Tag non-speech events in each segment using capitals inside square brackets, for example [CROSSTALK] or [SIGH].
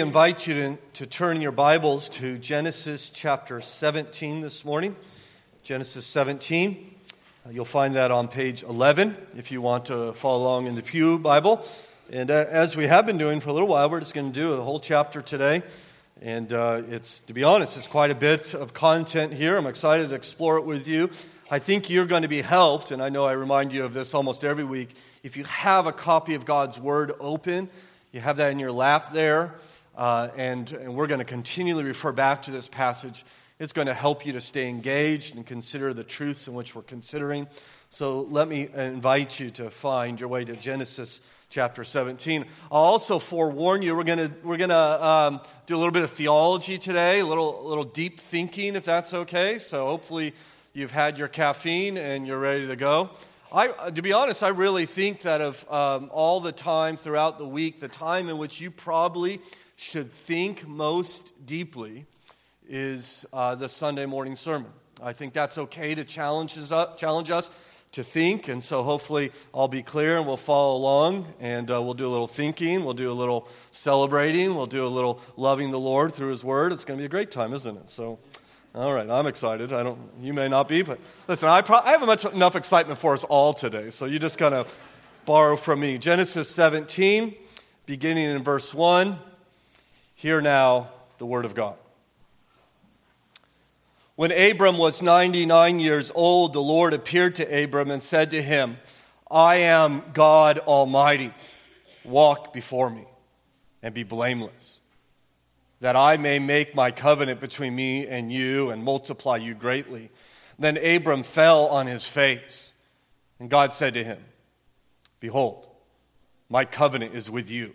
Invite you to, to turn your Bibles to Genesis chapter 17 this morning. Genesis 17. Uh, you'll find that on page 11 if you want to follow along in the Pew Bible. And uh, as we have been doing for a little while, we're just going to do a whole chapter today. And uh, it's, to be honest, it's quite a bit of content here. I'm excited to explore it with you. I think you're going to be helped, and I know I remind you of this almost every week. If you have a copy of God's Word open, you have that in your lap there. Uh, and, and we're going to continually refer back to this passage. It's going to help you to stay engaged and consider the truths in which we're considering. So let me invite you to find your way to Genesis chapter 17. I'll also forewarn you, we're going to, we're to um, do a little bit of theology today, a little, little deep thinking, if that's okay. So hopefully you've had your caffeine and you're ready to go. I, to be honest, I really think that of um, all the time throughout the week, the time in which you probably should think most deeply is uh, the Sunday morning sermon. I think that's okay to challenge us, challenge us to think, and so hopefully I'll be clear and we'll follow along and uh, we'll do a little thinking, we'll do a little celebrating, we'll do a little loving the Lord through His Word. It's going to be a great time, isn't it? So, all right, I'm excited. I don't, you may not be, but listen, I, pro- I have much, enough excitement for us all today, so you just kind of borrow from me. Genesis 17, beginning in verse 1. Hear now the word of God. When Abram was 99 years old, the Lord appeared to Abram and said to him, I am God Almighty. Walk before me and be blameless, that I may make my covenant between me and you and multiply you greatly. Then Abram fell on his face, and God said to him, Behold, my covenant is with you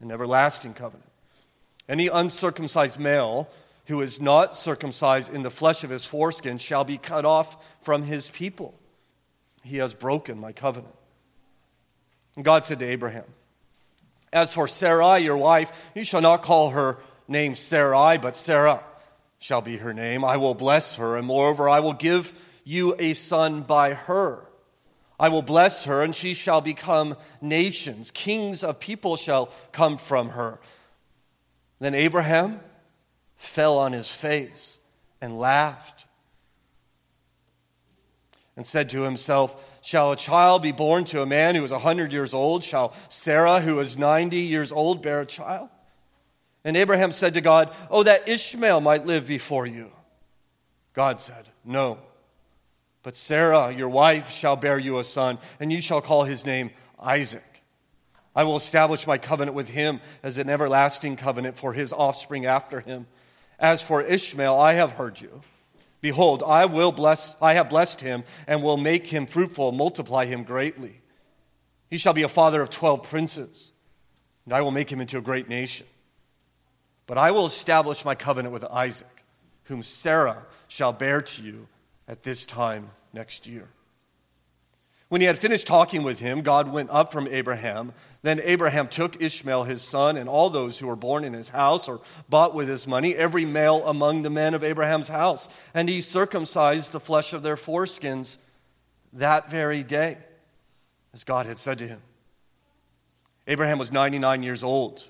an everlasting covenant. Any uncircumcised male who is not circumcised in the flesh of his foreskin shall be cut off from his people. He has broken my covenant. And God said to Abraham, As for Sarai, your wife, you shall not call her name Sarai, but Sarah shall be her name. I will bless her, and moreover, I will give you a son by her. I will bless her, and she shall become nations. Kings of people shall come from her. Then Abraham fell on his face and laughed and said to himself, Shall a child be born to a man who is a 100 years old? Shall Sarah, who is 90 years old, bear a child? And Abraham said to God, Oh, that Ishmael might live before you. God said, No. But Sarah, your wife, shall bear you a son, and you shall call his name Isaac. I will establish my covenant with him as an everlasting covenant for his offspring after him. As for Ishmael, I have heard you. Behold, I will bless I have blessed him and will make him fruitful, multiply him greatly. He shall be a father of 12 princes, and I will make him into a great nation. But I will establish my covenant with Isaac, whom Sarah shall bear to you at this time next year. When he had finished talking with him, God went up from Abraham Then Abraham took Ishmael his son and all those who were born in his house or bought with his money, every male among the men of Abraham's house, and he circumcised the flesh of their foreskins that very day, as God had said to him. Abraham was 99 years old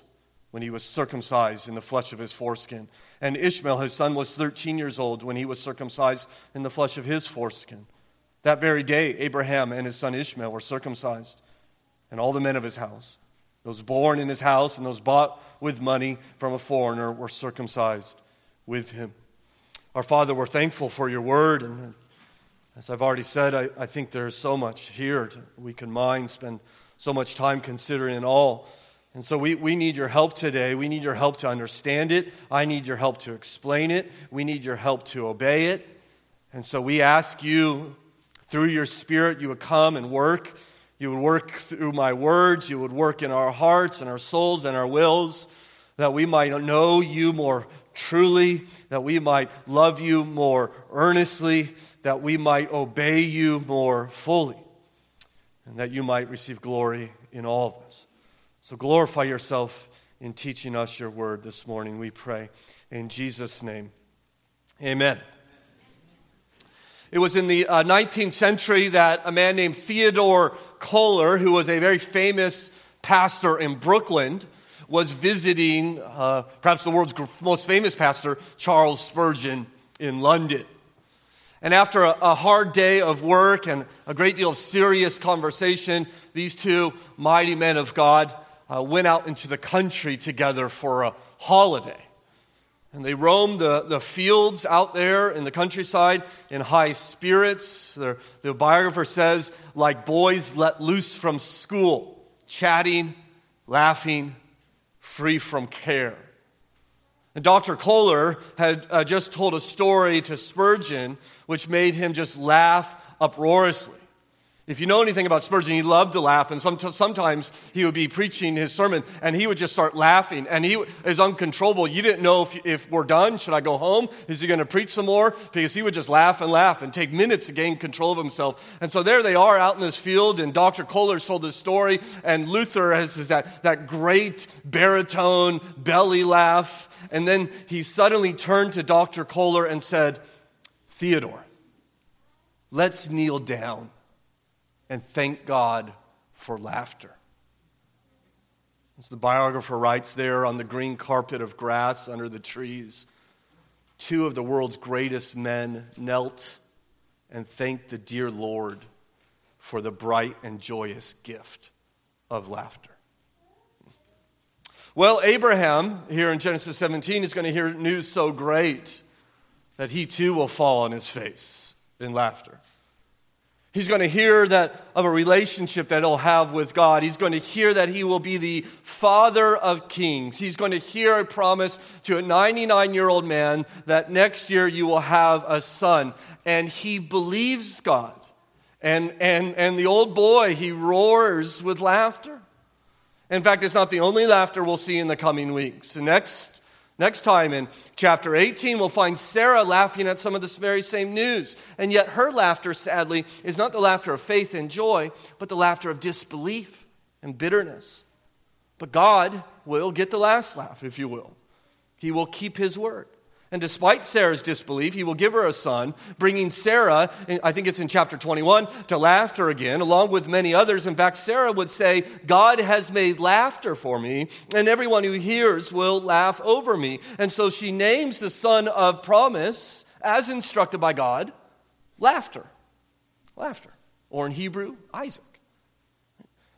when he was circumcised in the flesh of his foreskin, and Ishmael his son was 13 years old when he was circumcised in the flesh of his foreskin. That very day, Abraham and his son Ishmael were circumcised and all the men of his house. Those born in his house and those bought with money from a foreigner were circumcised with him. Our Father, we're thankful for your word. And as I've already said, I, I think there's so much here to, we can mind, spend so much time considering it all. And so we, we need your help today. We need your help to understand it. I need your help to explain it. We need your help to obey it. And so we ask you, through your Spirit, you would come and work you would work through my words. You would work in our hearts and our souls and our wills that we might know you more truly, that we might love you more earnestly, that we might obey you more fully, and that you might receive glory in all of us. So glorify yourself in teaching us your word this morning, we pray. In Jesus' name, amen. It was in the uh, 19th century that a man named Theodore Cuyler, who was a very famous pastor in Brooklyn, was visiting uh, perhaps the world's most famous pastor, Charles Spurgeon, in London. And after a, a, hard day of work and a great deal of serious conversation, these two mighty men of God uh, went out into the country together for a holiday. And they roamed the, the fields out there in the countryside in high spirits. The biographer says, like boys let loose from school, chatting, laughing, free from care. And Dr. Cuyler had uh, just told a story to Spurgeon, which made him just laugh uproariously. If you know anything about Spurgeon, he loved to laugh, and sometimes he would be preaching his sermon and he would just start laughing, and he is uncontrollable. You didn't know if, if we're done. Should I go home? Is he going to preach some more? Because he would just laugh and laugh and take minutes to gain control of himself. And so there they are out in this field, and Dr. Cuyler's told this story, and Luther has that, that great baritone belly laugh. And then he suddenly turned to Dr. Cuyler and said, Theodore, let's kneel down and thank God for laughter. As the biographer writes there on the green carpet of grass under the trees, two of the world's greatest men knelt and thanked the dear Lord for the bright and joyous gift of laughter. Well, Abraham, here in Genesis 17, is going to hear news so great that he too will fall on his face in laughter. He's going to hear that of a relationship that he'll have with God. He's going to hear that he will be the father of kings. He's going to hear a promise to a 99 year old man that next year you will have a son. And he believes God. And, and, and the old boy, he roars with laughter. In fact, it's not the only laughter we'll see in the coming weeks. Next Next time in chapter 18, we'll find Sarah laughing at some of this very same news. And yet, her laughter, sadly, is not the laughter of faith and joy, but the laughter of disbelief and bitterness. But God will get the last laugh, if you will. He will keep his word. And despite Sarah's disbelief, he will give her a son, bringing Sarah, I think it's in chapter 21, to laughter again, along with many others. In fact, Sarah would say, God has made laughter for me, and everyone who hears will laugh over me. And so she names the son of promise, as instructed by God, laughter. Laughter. Or in Hebrew, Isaac.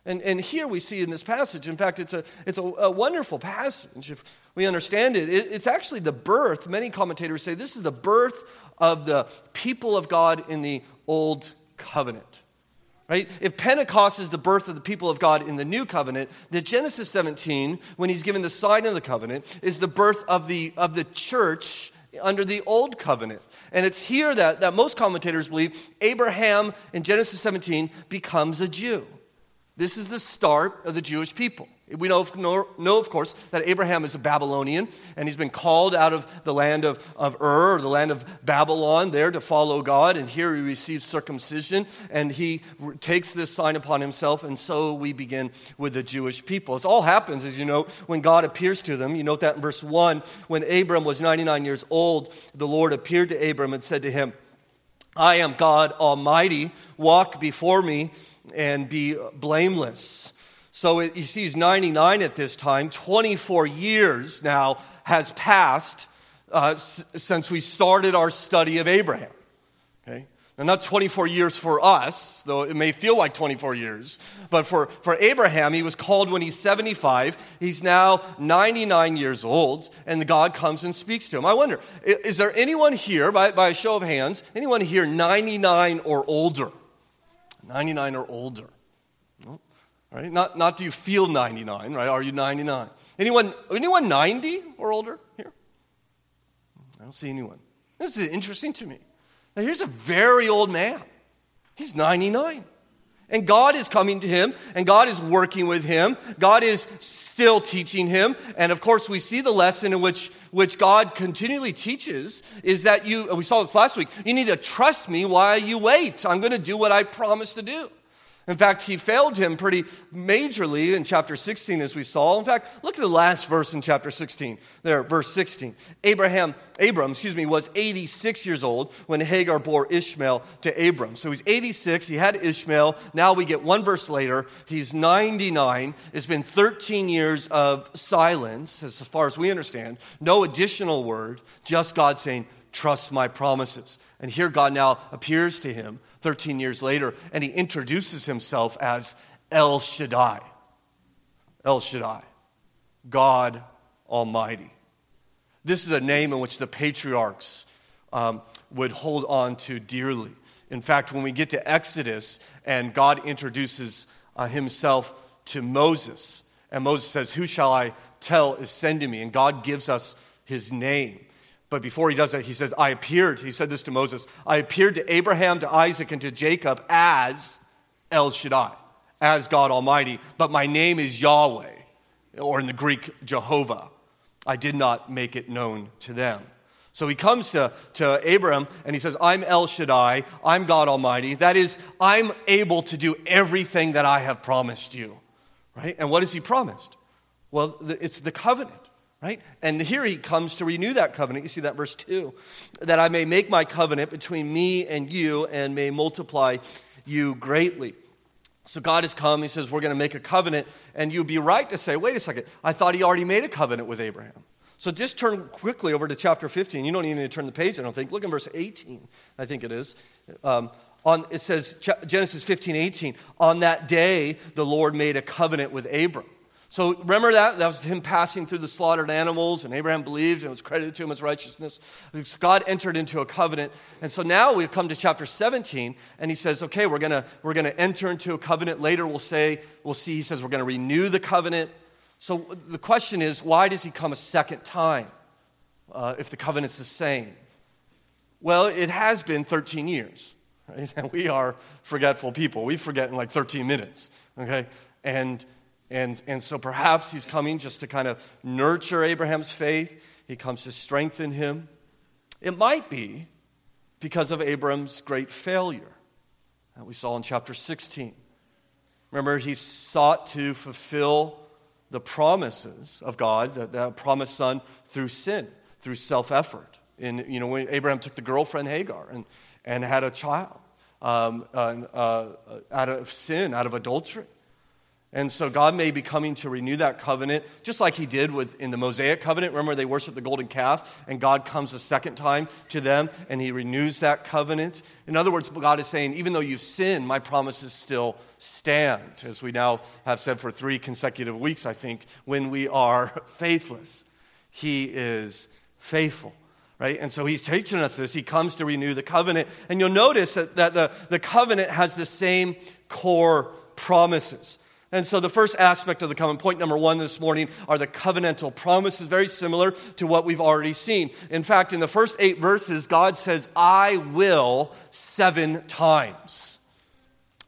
And, and here we see in this passage, in fact, it's a, it's a, a wonderful passage if we understand it. it. It's actually the birth, many commentators say this is the birth of the people of God in the Old Covenant. Right? If Pentecost is the birth of the people of God in the new covenant, the Genesis 17, when he's given the sign of the covenant, is the birth of the, of the church under the old covenant. And it's here that, that most commentators believe Abraham in Genesis 17 becomes a Jew. This is the start of the Jewish people We know, know, of course, that Abraham is a Babylonian, and he's been called out of the land of, of Ur, or the land of Babylon, there to follow God. And here he receives circumcision, and he takes this sign upon himself. And so we begin with the Jewish people. It all happens, as you know, when God appears to them. You note that in verse 1. When Abram was 99 years old, the Lord appeared to Abram and said to him, I am God Almighty. Walk before me and be blameless. So it, you see, he's 99 at this time. 24 years now has passed uh, s- since we started our study of Abraham. Okay? Now, not 24 years for us, though it may feel like 24 years, but for, for Abraham, he was called when he's 75. He's now 99 years old, and God comes and speaks to him. I wonder, is there anyone here, by, by a show of hands, anyone here 99 or older? 99 or older. Right? Not, not do you feel 99, right? Are you 99? Anyone, anyone 90 or older here? I don't see anyone. This is interesting to me. Now, here's a very old man. He's 99. And God is coming to him, and God is working with him. God is still teaching him. And of course, we see the lesson in which, which God continually teaches is that you, we saw this last week, you need to trust me while you wait. I'm going to do what I promised to do. In fact, he failed him pretty majorly in chapter 16, as we saw. In fact, look at the last verse in chapter 16. There, verse 16. Abraham, Abram, excuse me, was 86 years old when Hagar bore Ishmael to Abram. So he's 86. He had Ishmael. Now we get one verse later. He's 99. It's been 13 years of silence, as far as we understand. No additional word, just God saying, Trust my promises. And here God now appears to him 13 years later, and he introduces himself as El Shaddai. El Shaddai, God Almighty. This is a name in which the patriarchs um, would hold on to dearly. In fact, when we get to Exodus and God introduces uh, himself to Moses, and Moses says, Who shall I tell is sending me? And God gives us his name. But before he does that, he says, I appeared, he said this to Moses, I appeared to Abraham, to Isaac, and to Jacob as El Shaddai, as God Almighty, but my name is Yahweh, or in the Greek, Jehovah. I did not make it known to them. So he comes to, to Abram and he says, I'm El Shaddai, I'm God Almighty. That is, I'm able to do everything that I have promised you. Right? And what has he promised? Well, it's the covenant right? And here he comes to renew that covenant. You see that verse 2 that I may make my covenant between me and you and may multiply you greatly. So God has come, he says, We're going to make a covenant. And you'd be right to say, Wait a second, I thought he already made a covenant with Abraham. So just turn quickly over to chapter 15. You don't even need to turn the page, I don't think. Look in verse 18, I think it is. Um, on, it says, Genesis 15, 18, on that day the Lord made a covenant with Abram. So remember that? That was him passing through the slaughtered animals, and Abraham believed, and it was credited to him as righteousness. God entered into a covenant. And so now we've come to chapter 17, and he says, okay, we're gonna, we're gonna enter into a covenant. Later we'll say, we'll see, he says, we're to renew the covenant. So the question is, why does he come a second time uh, if the covenant's the same? Well, it has been 13 years, right? And [LAUGHS] we are forgetful people. We forget in like 13 minutes, okay? And and, and so perhaps he's coming just to kind of nurture Abraham's faith. He comes to strengthen him. It might be because of Abram's great failure that we saw in chapter 16. Remember, he sought to fulfill the promises of God, that, the promised son, through sin, through self effort. And, you know, when Abraham took the girlfriend Hagar and, and had a child um, uh, uh, out of sin, out of adultery. And so God may be coming to renew that covenant, just like He did with in the Mosaic covenant. Remember, they worshiped the golden calf, and God comes a second time to them, and He renews that covenant. In other words, God is saying, even though you've sinned, my promises still stand, as we now have said for three consecutive weeks, I think, when we are [LAUGHS] faithless. He is faithful. Right? And so he's teaching us this. He comes to renew the covenant. And you'll notice that, that the, the covenant has the same core promises. And so, the first aspect of the covenant, point number one this morning, are the covenantal promises, very similar to what we've already seen. In fact, in the first eight verses, God says, I will seven times.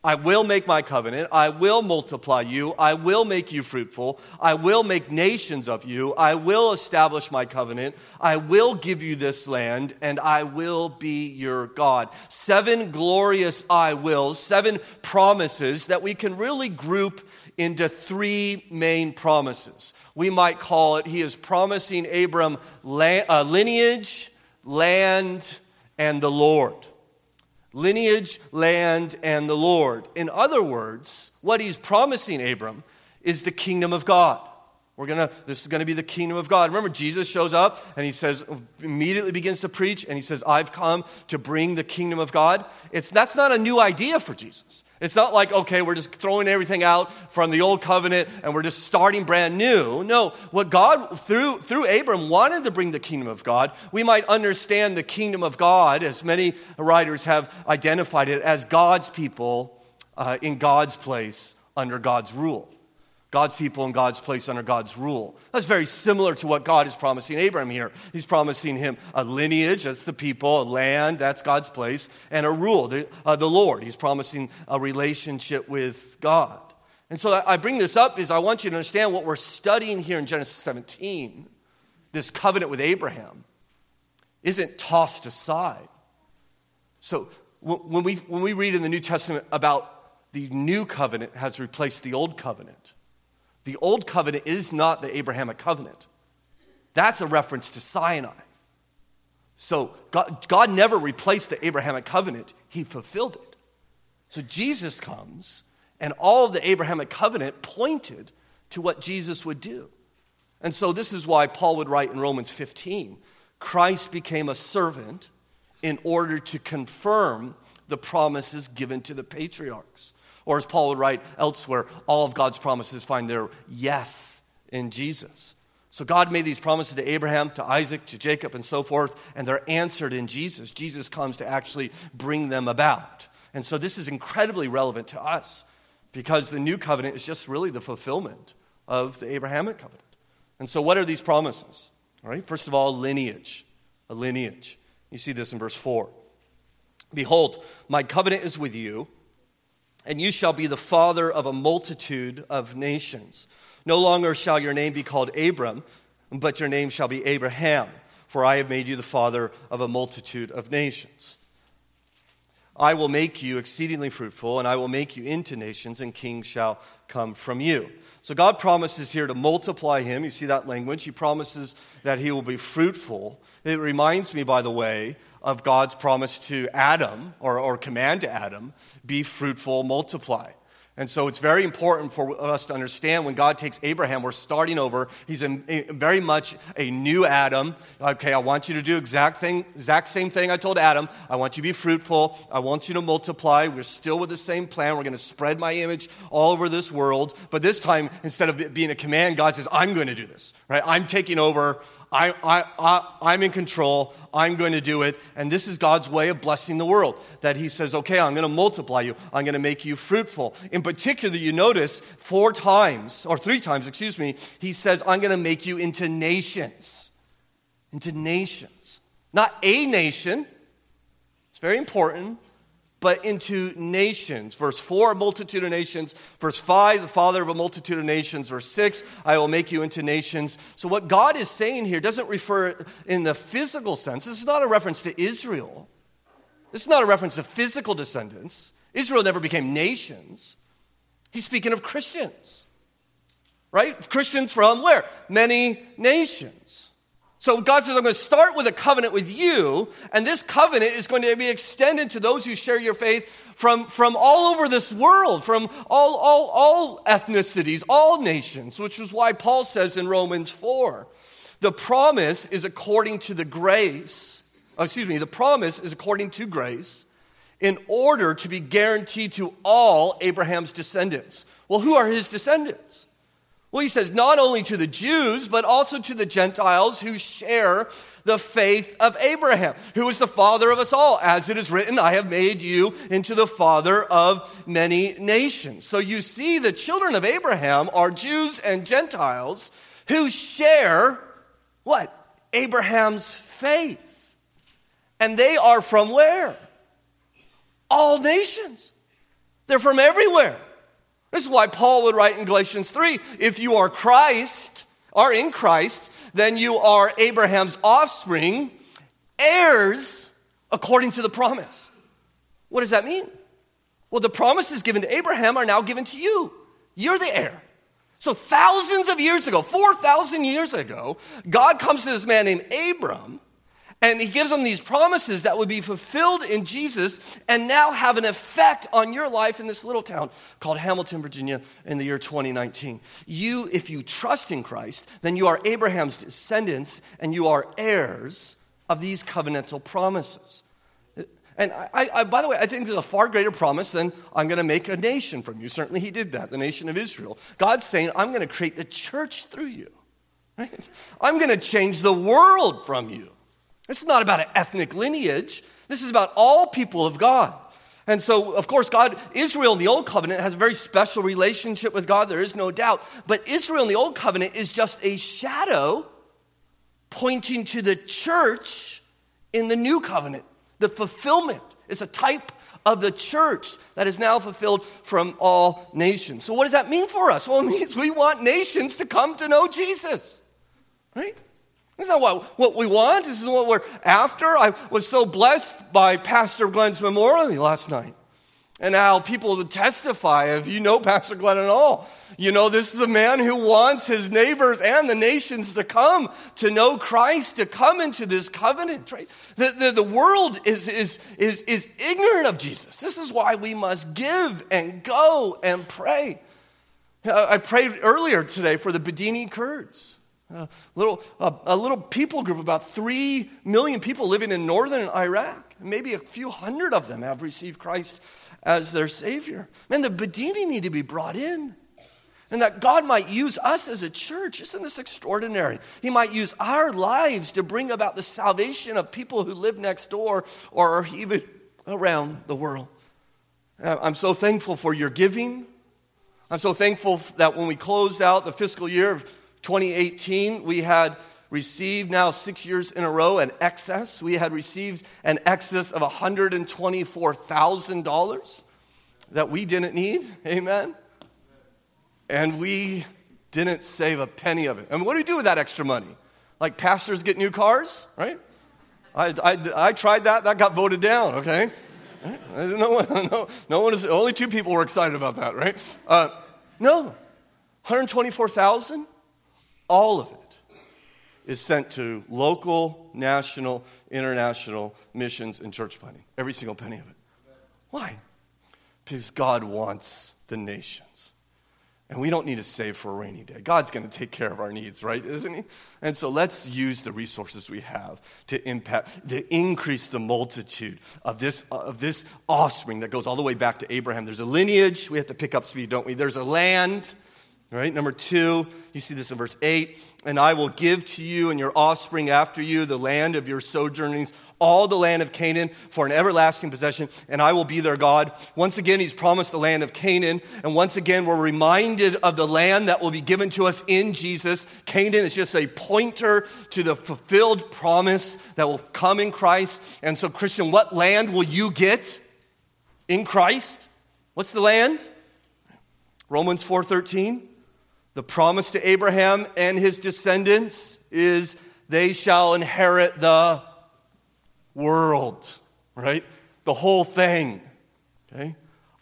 I will make my covenant. I will multiply you. I will make you fruitful. I will make nations of you. I will establish my covenant. I will give you this land, and I will be your God. Seven glorious I wills, seven promises that we can really group into three main promises. We might call it, he is promising Abram land, uh, lineage, land, and the Lord lineage, land, and the Lord. In other words, what he's promising Abram is the kingdom of God. We're gonna, this is gonna be the kingdom of God. Remember, Jesus shows up and he says, immediately begins to preach, and he says, I've come to bring the kingdom of God. It's, that's not a new idea for Jesus. It's not like, okay, we're just throwing everything out from the old covenant and we're just starting brand new. No, what God, through, through Abram, wanted to bring the kingdom of God, we might understand the kingdom of God, as many writers have identified it, as God's people uh, in God's place under God's rule. God's people in God's place under God's rule. That's very similar to what God is promising Abraham here. He's promising him a lineage, that's the people, a land, that's God's place, and a rule, the, uh, the Lord. He's promising a relationship with God. And so I bring this up because I want you to understand what we're studying here in Genesis 17, this covenant with Abraham, isn't tossed aside. So when we, when we read in the New Testament about the new covenant has replaced the old covenant, the old covenant is not the Abrahamic covenant. That's a reference to Sinai. So God, God never replaced the Abrahamic covenant, He fulfilled it. So Jesus comes, and all of the Abrahamic covenant pointed to what Jesus would do. And so this is why Paul would write in Romans 15 Christ became a servant in order to confirm the promises given to the patriarchs. Or as Paul would write elsewhere, all of God's promises find their yes in Jesus. So God made these promises to Abraham, to Isaac, to Jacob, and so forth, and they're answered in Jesus. Jesus comes to actually bring them about. And so this is incredibly relevant to us because the new covenant is just really the fulfillment of the Abrahamic covenant. And so, what are these promises? All right, first of all, lineage. A lineage. You see this in verse 4. Behold, my covenant is with you and you shall be the father of a multitude of nations. No longer shall your name be called Abram, but your name shall be Abraham, for I have made you the father of a multitude of nations. I will make you exceedingly fruitful, and I will make you into nations, and kings shall come from you. So God promises here to multiply him. You see that language? He promises that he will be fruitful. It reminds me, by the way, of God's promise to Adam, or, or command to Adam, be fruitful, multiply. And so it's very important for us to understand when God takes Abraham, we're starting over. He's a, very much a new Adam. Okay, I want you to do exact thing, exact same thing I told Adam. I want you to be fruitful. I want you to multiply. We're still with the same plan. We're going to spread my image all over this world. But this time, instead of being a command, God says, I'm going to do this. Right? I'm taking over. I, I, I, I'm in control. I'm going to do it. And this is God's way of blessing the world. That He says, okay, I'm going to multiply you. I'm going to make you fruitful. In particular, you notice four times, or three times, excuse me, He says, I'm going to make you into nations. Into nations. Not a nation. It's very important but into nations. Verse 4, a multitude of nations. Verse 5, the father of a multitude of nations. Verse 6, I will make you into nations. So, what God is saying here doesn't refer in the physical sense. This is not a reference to Israel. This is not a reference to physical descendants. Israel never became nations. He's speaking of Christians, right? Christians from where? Many nations. So God says, I'm going to start with a covenant with you, and this covenant is going to be extended to those who share your faith from, from all over this world, from all, all, all ethnicities, all nations, which is why Paul says in Romans 4 the promise is according to the grace, oh, excuse me, the promise is according to grace in order to be guaranteed to all Abraham's descendants. Well, who are his descendants? Well, he says not only to the Jews, but also to the Gentiles who share the faith of Abraham, who is the father of us all. As it is written, I have made you into the father of many nations. So you see, the children of Abraham are Jews and Gentiles who share what? Abraham's faith. And they are from where? All nations. They're from everywhere. This is why Paul would write in Galatians 3 if you are Christ, are in Christ, then you are Abraham's offspring, heirs according to the promise. What does that mean? Well, the promises given to Abraham are now given to you. You're the heir. So, thousands of years ago, 4,000 years ago, God comes to this man named Abram and he gives them these promises that would be fulfilled in Jesus and now have an effect on your life in this little town called Hamilton, Virginia in the year 2019. You, if you trust in Christ, then you are Abraham's descendants and you are heirs of these covenantal promises. And I, I, by the way, I think there's a far greater promise than I'm going to make a nation from you. Certainly, he did that, the nation of Israel. God's saying, I'm going to create the church through you. [LAUGHS] Right? I'm going to change the world from you. This is not about an ethnic lineage. This is about all people of God. And so, of course, God, Israel in the Old Covenant has a very special relationship with God, there is no doubt. But Israel in the Old Covenant is just a shadow pointing to the church in the New Covenant the fulfillment. It's a type of the church that is now fulfilled from all nations. So, what does that mean for us? Well, it means we want nations to come to know Jesus, right? Isn't that what, what we want? This is what we're after. I was so blessed by Pastor Glenn's memorial last night and how people would testify if you know Pastor Glenn at all. You know, this is a man who wants his neighbors and the nations to come to know Christ, to come into this covenant. Right? The, the, the world is, is, is, is ignorant of Jesus. This is why we must give and go and pray. Uh, I prayed earlier today for the Badini Kurds. A little, a, a little people group, about three million people living in northern Iraq. Maybe a few hundred of them have received Christ as their Savior. Man, the Bedini need to be brought in. And that God might use us as a church. Isn't this extraordinary? He might use our lives to bring about the salvation of people who live next door or even around the world. Uh, I'm so thankful for your giving. I'm so thankful that when we closed out the fiscal year of 2018, we had received now six years in a row an excess. We had received an excess of $124,000 that we didn't need. Amen. And we didn't save a penny of it. And what do we do with that extra money? Like pastors get new cars, right? I, I, I tried that, that got voted down, okay? No one, [LAUGHS] no, no one is, only two people were excited about that, right? Uh, no, 124,000, all of it is sent to local, national, international missions and church planting. Every single penny of it. Why? Because God wants the nations. And we don't need to save for a rainy day. God's going to take care of our needs, right? Isn't He? And so let's use the resources we have to impact, to increase the multitude of this, of this offspring that goes all the way back to Abraham. There's a lineage. We have to pick up speed, don't we? There's a land. Right? Number two, you see this in verse 8. And I will give to you and your offspring after you the land of your sojournings, all the land of Canaan for an everlasting possession, and I will be their God. Once again, he's promised the land of Canaan. And once again, we're reminded of the land that will be given to us in Jesus. Canaan is just a pointer to the fulfilled promise that will come in Christ. And so, Christian, what land will you get in Christ? What's the land? Romans 4:13. The promise to Abraham and his descendants is they shall inherit the world, right? The whole thing, okay?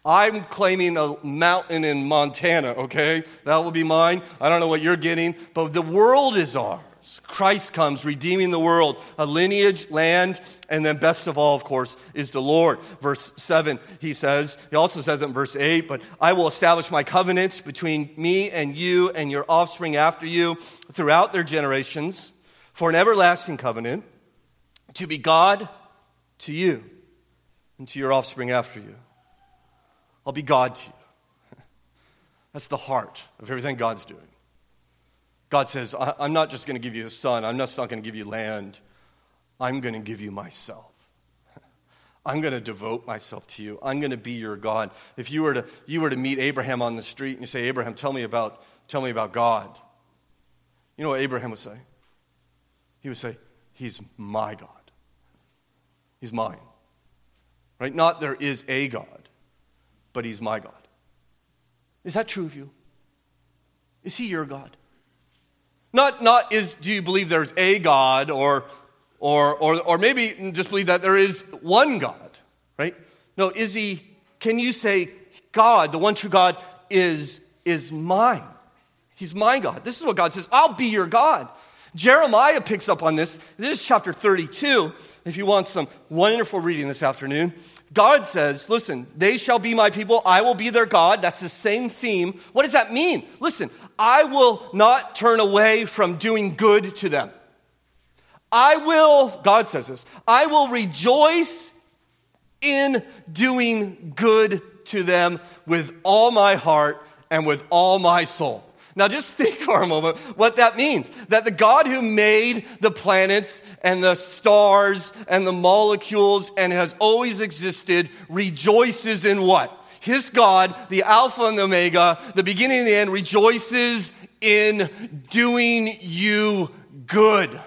I'm claiming a mountain in Montana, okay? That will be mine. I don't know what you're getting, but the world is ours. Christ comes redeeming the world, a lineage, land, and then best of all, of course, is the Lord. Verse 7, he says, he also says in verse 8, but I will establish my covenant between me and you and your offspring after you throughout their generations for an everlasting covenant to be God to you and to your offspring after you. I'll be God to you. [LAUGHS] That's the heart of everything God's doing. God says, I'm not just going to give you a son, I'm not, not going to give you land, I'm going to give you myself. [LAUGHS] I'm going to devote myself to you. I'm going to be your God. If you were to, you were to meet Abraham on the street and you say, Abraham, tell me about, tell me about God. You know what Abraham would say? He would say, He's my God. He's mine. Right? Not there is a God, but he's my God. Is that true of you? Is he your God? Not, not is, do you believe there's a God or, or, or, or maybe just believe that there is one God, right? No, is he, can you say, God, the one true God, is, is mine? He's my God. This is what God says I'll be your God. Jeremiah picks up on this. This is chapter 32. If you want some wonderful reading this afternoon, God says, Listen, they shall be my people. I will be their God. That's the same theme. What does that mean? Listen, I will not turn away from doing good to them. I will, God says this, I will rejoice in doing good to them with all my heart and with all my soul. Now, just [LAUGHS] think for a moment what that means. That the God who made the planets and the stars and the molecules and has always existed rejoices in what? His God, the Alpha and the Omega, the beginning and the end, rejoices in doing you good.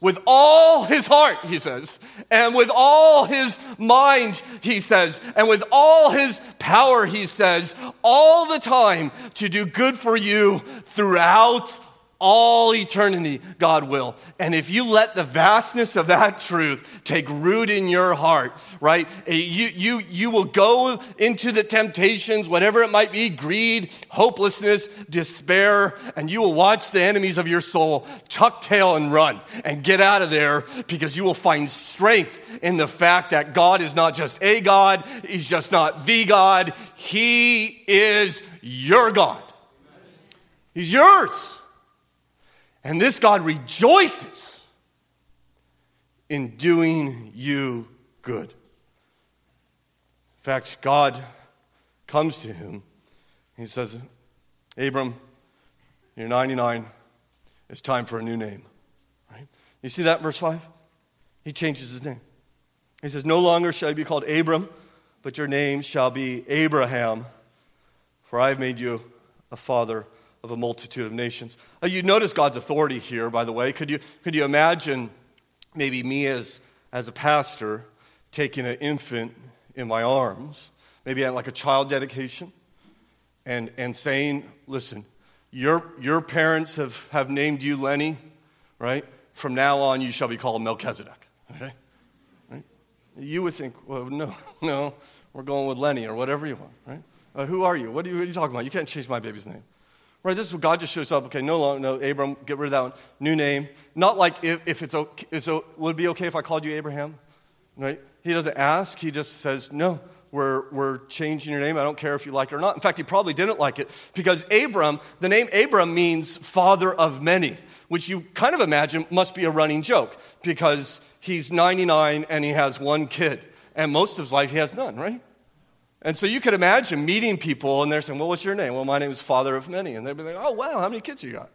With all his heart, he says, and with all his mind, he says, and with all his power, he says, all the time to do good for you throughout all eternity, God will. And if you let the vastness of that truth take root in your heart, right, eh, you, you, you will go into the temptations, whatever it might be greed, hopelessness, despair, and you will watch the enemies of your soul tuck tail and run and get out of there because you will find strength in the fact that God is not just a God, He's just not the God, He is your God. He's yours. And this God rejoices in doing you good. In fact, God comes to him. He says, Abram, you're 99. It's time for a new name. Right? You see that verse 5? He changes his name. He says, No longer shall you be called Abram, but your name shall be Abraham, for I have made you a father of a multitude of nations. Uh, you notice God's authority here, by the way. Could you, could you imagine maybe me as, as a pastor taking an infant in my arms, maybe at like a child dedication, and, and saying, listen, your, your parents have, have named you Lenny, right? From now on, you shall be called Melchizedek, okay? Right? You would think, well, no, [LAUGHS] no, we're going with Lenny or whatever you want, right? Uh, who are you? What are you, what are you talking about? You can't change my baby's name. Right, this is what God just shows up. Okay, no longer, no, Abram, get rid of that one. New name. Not like if, if it's okay, would it be okay if I called you Abraham? Right? He doesn't ask. He just says, no, we're, we're changing your name. I don't care if you like it or not. In fact, he probably didn't like it because Abram, the name Abram means father of many, which you kind of imagine must be a running joke because he's 99 and he has one kid. And most of his life, he has none, right? And so you could imagine meeting people and they're saying, Well, what's your name? Well, my name is Father of Many. And they'd be like, Oh, wow, how many kids you got?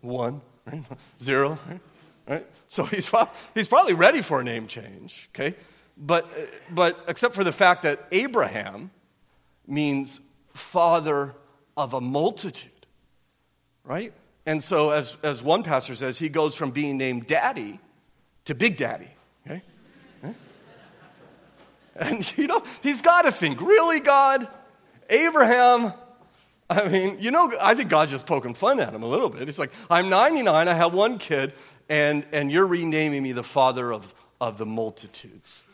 One, right? [LAUGHS] Zero, right? right? So [LAUGHS] he's, he's probably ready for a name change, okay? But, uh, but except for the fact that Abraham means father of a multitude, right? And so, as, as one pastor says, he goes from being named daddy to big daddy, okay? [LAUGHS] And you know, he's got to think, really, God? Abraham, I mean, you know, I think God's just poking fun at him a little bit. He's like, I'm 99, I have one kid, and, and you're renaming me the father of, of the multitudes.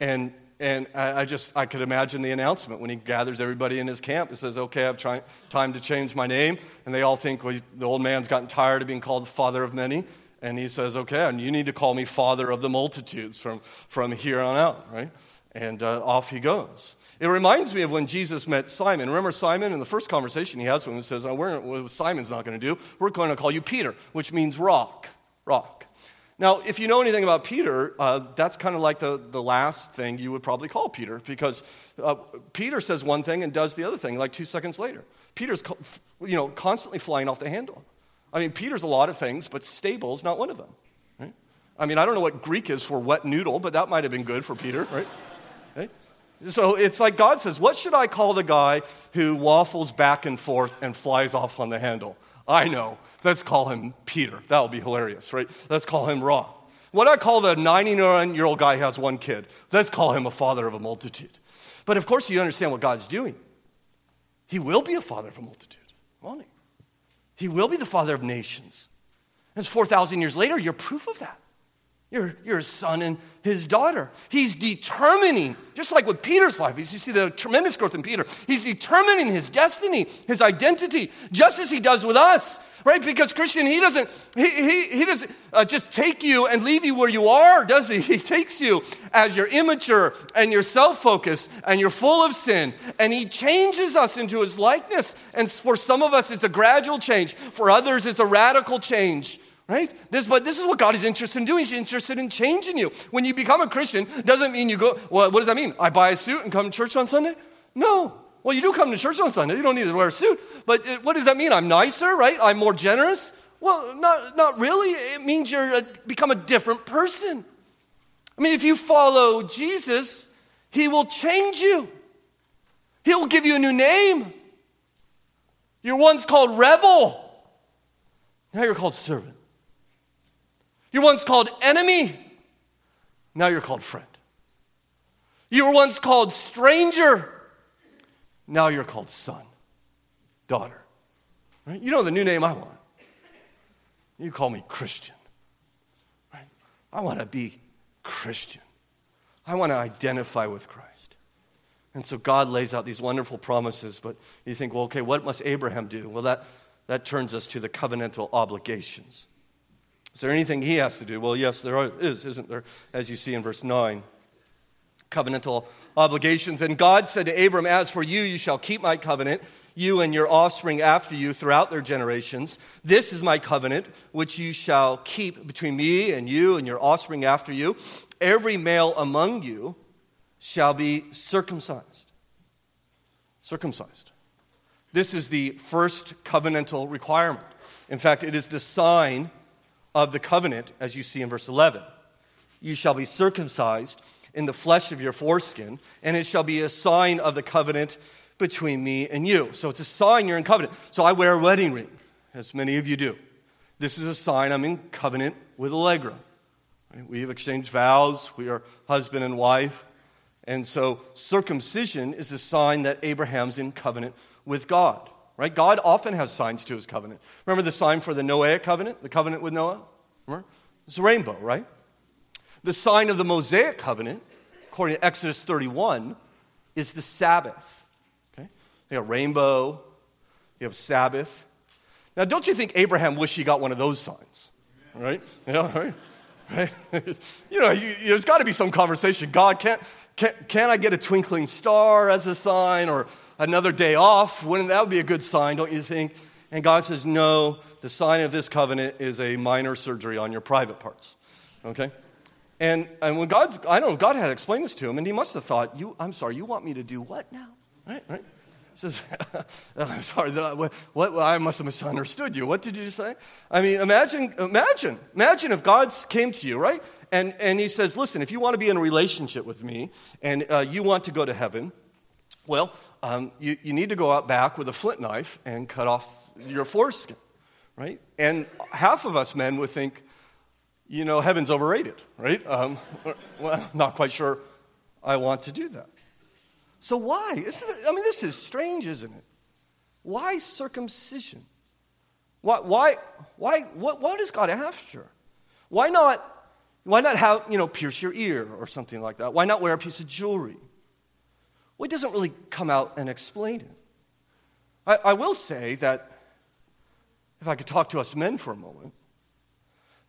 And, and I, I just, I could imagine the announcement when he gathers everybody in his camp and says, okay, I have try, time to change my name. And they all think, well, the old man's gotten tired of being called the father of many. And he says, okay, and you need to call me father of the multitudes from, from here on out, right? And uh, off he goes. It reminds me of when Jesus met Simon. Remember Simon in the first conversation he has with him? Says, oh, we're, Simon's not going to do, we're going to call you Peter, which means rock. Rock. Now, if you know anything about Peter, uh, that's kind of like the, the last thing you would probably call Peter because uh, Peter says one thing and does the other thing like two seconds later. Peter's you know, constantly flying off the handle. I mean, Peter's a lot of things, but stable is not one of them. Right? I mean, I don't know what Greek is for wet noodle, but that might have been good for Peter, right? So it's like God says, What should I call the guy who waffles back and forth and flies off on the handle? I know. Let's call him Peter. That'll be hilarious, right? Let's call him Raw. What I call the 99 year old guy who has one kid, let's call him a father of a multitude. But of course, you understand what God's doing. He will be a father of a multitude, won't he? He will be the father of nations. And 4,000 years later, you're proof of that. His son and his daughter. He's determining, just like with Peter's life, you see the tremendous growth in Peter. He's determining his destiny, his identity, just as he does with us right? Because Christian, he doesn't, he, he, he doesn't uh, just take you and leave you where you are, does he? [LAUGHS] He takes you as you're immature and you're self-focused and you're full of sin, and he changes us into his likeness. And for some of us, it's a gradual change. For others, it's a radical change. Right? This, but this is what God is interested in doing. He's interested in changing you. When you become a Christian, doesn't mean you go, well, what does that mean? I buy a suit and come to church on Sunday? No. Well, you do come to church on Sunday. You don't need to wear a suit. But it, what does that mean? I'm nicer, right? I'm more generous? Well, not, not really. It means you're a, become a different person. I mean, if you follow Jesus, he will change you. He'll give you a new name. You're once called rebel. Now you're called servant. You're once called enemy. Now you're called friend. You were once called stranger. Now you're called son, daughter. Right? You know the new name I want. You call me Christian. Right? I want to be Christian. I want to identify with Christ. And so God lays out these wonderful promises, but you think, well, okay, what must Abraham do? Well, that, that turns us to the covenantal obligations. Is there anything he has to do? Well, yes, there is, isn't there? As you see in verse 9. Covenantal obligations. And God said to Abram, As for you, you shall keep my covenant, you and your offspring after you throughout their generations. This is my covenant, which you shall keep between me and you and your offspring after you. Every male among you shall be circumcised. Circumcised. This is the first covenantal requirement. In fact, it is the sign of the covenant, as you see in verse 11. You shall be circumcised in the flesh of your foreskin, and it shall be a sign of the covenant between me and you. So it's a sign you're in covenant. So I wear a wedding ring, as many of you do. This is a sign I'm in covenant with Allegra. We have exchanged vows, we are husband and wife. And so circumcision is a sign that Abraham's in covenant with God. Right? God often has signs to his covenant. Remember the sign for the Noahic covenant, the covenant with Noah? Remember? It's a rainbow, right? The sign of the Mosaic covenant, according to Exodus 31, is the Sabbath. Okay? You have rainbow, you have Sabbath. Now, don't you think Abraham wished he got one of those signs? Right? Yeah, [LAUGHS] right? right? [LAUGHS] you know, you, there's got to be some conversation. God, can't, can't, can I get a twinkling star as a sign or another day off? Wouldn't that be a good sign, don't you think? And God says, no, the sign of this covenant is a minor surgery on your private parts. Okay? And, and when God's, I don't know, God had explained this to him, and he must have thought, you, I'm sorry, you want me to do what now? Right, right? He says, [LAUGHS] I'm sorry, what, what, I must have misunderstood you. What did you say? I mean, imagine, imagine, imagine if God came to you, right? And, and he says, listen, if you want to be in a relationship with me and uh, you want to go to heaven, well, um, you, you need to go out back with a flint knife and cut off your foreskin, right? And half of us men would think, you know, heaven's overrated, right? Um, [LAUGHS] well, not quite sure I want to do that. So why? I mean, this is strange, isn't it? Why circumcision? Why, why, why, what, what is God after? Why not, why not have, you know, pierce your ear or something like that? Why not wear a piece of jewelry? Well, he doesn't really come out and explain it. I, I will say that if I could talk to us men for a moment,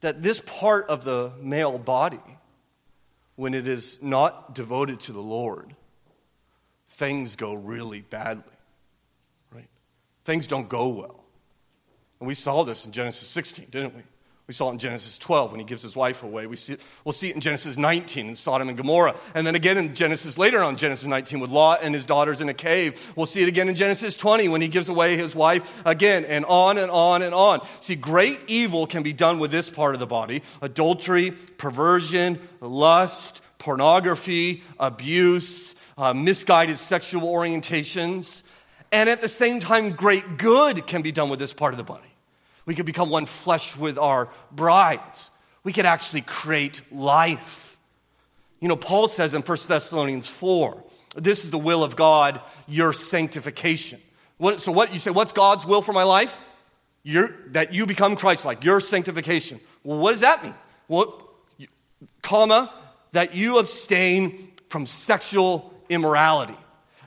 that this part of the male body, when it is not devoted to the Lord, things go really badly, right? Things don't go well. And we saw this in Genesis 16, didn't we? We saw it in Genesis 12 when he gives his wife away. We see, we'll see it in Genesis 19 in Sodom and Gomorrah. And then again in Genesis, later on, Genesis 19 with Lot and his daughters in a cave. We'll see it again in Genesis 20 when he gives away his wife again, and on and on and on. See, great evil can be done with this part of the body adultery, perversion, lust, pornography, abuse, uh, misguided sexual orientations. And at the same time, great good can be done with this part of the body. We could become one flesh with our brides. We could actually create life. You know, Paul says in 1 Thessalonians 4 This is the will of God, your sanctification. What, so, what you say, what's God's will for my life? That you become Christ like, your sanctification. Well, what does that mean? Well, comma, that you abstain from sexual immorality.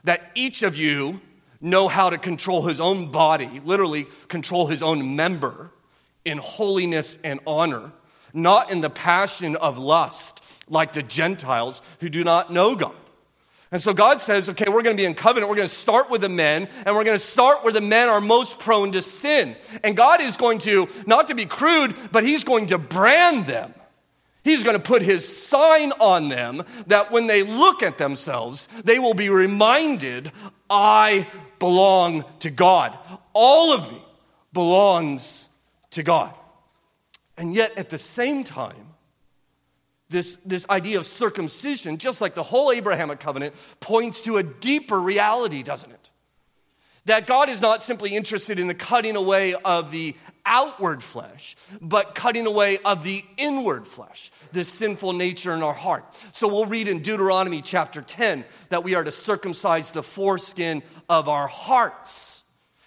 That each of you know how to control his own body, literally control his own member in holiness and honor, not in the passion of lust like the Gentiles who do not know God. And so God says, okay, we're going to be in covenant. We're going to start with the men, and we're going to start where the men are most prone to sin. And God is going to, not to be crude, but He's going to brand them. He's going to put His sign on them that when they look at themselves, they will be reminded, I belong to God. All of me belongs to God. And yet, at the same time, this, this idea of circumcision, just like the whole Abrahamic covenant, points to a deeper reality, doesn't it? That God is not simply interested in the cutting away of the outward flesh, but cutting away of the inward flesh, the sinful nature in our heart. So we'll read in Deuteronomy chapter 10 that we are to circumcise the foreskin of our hearts.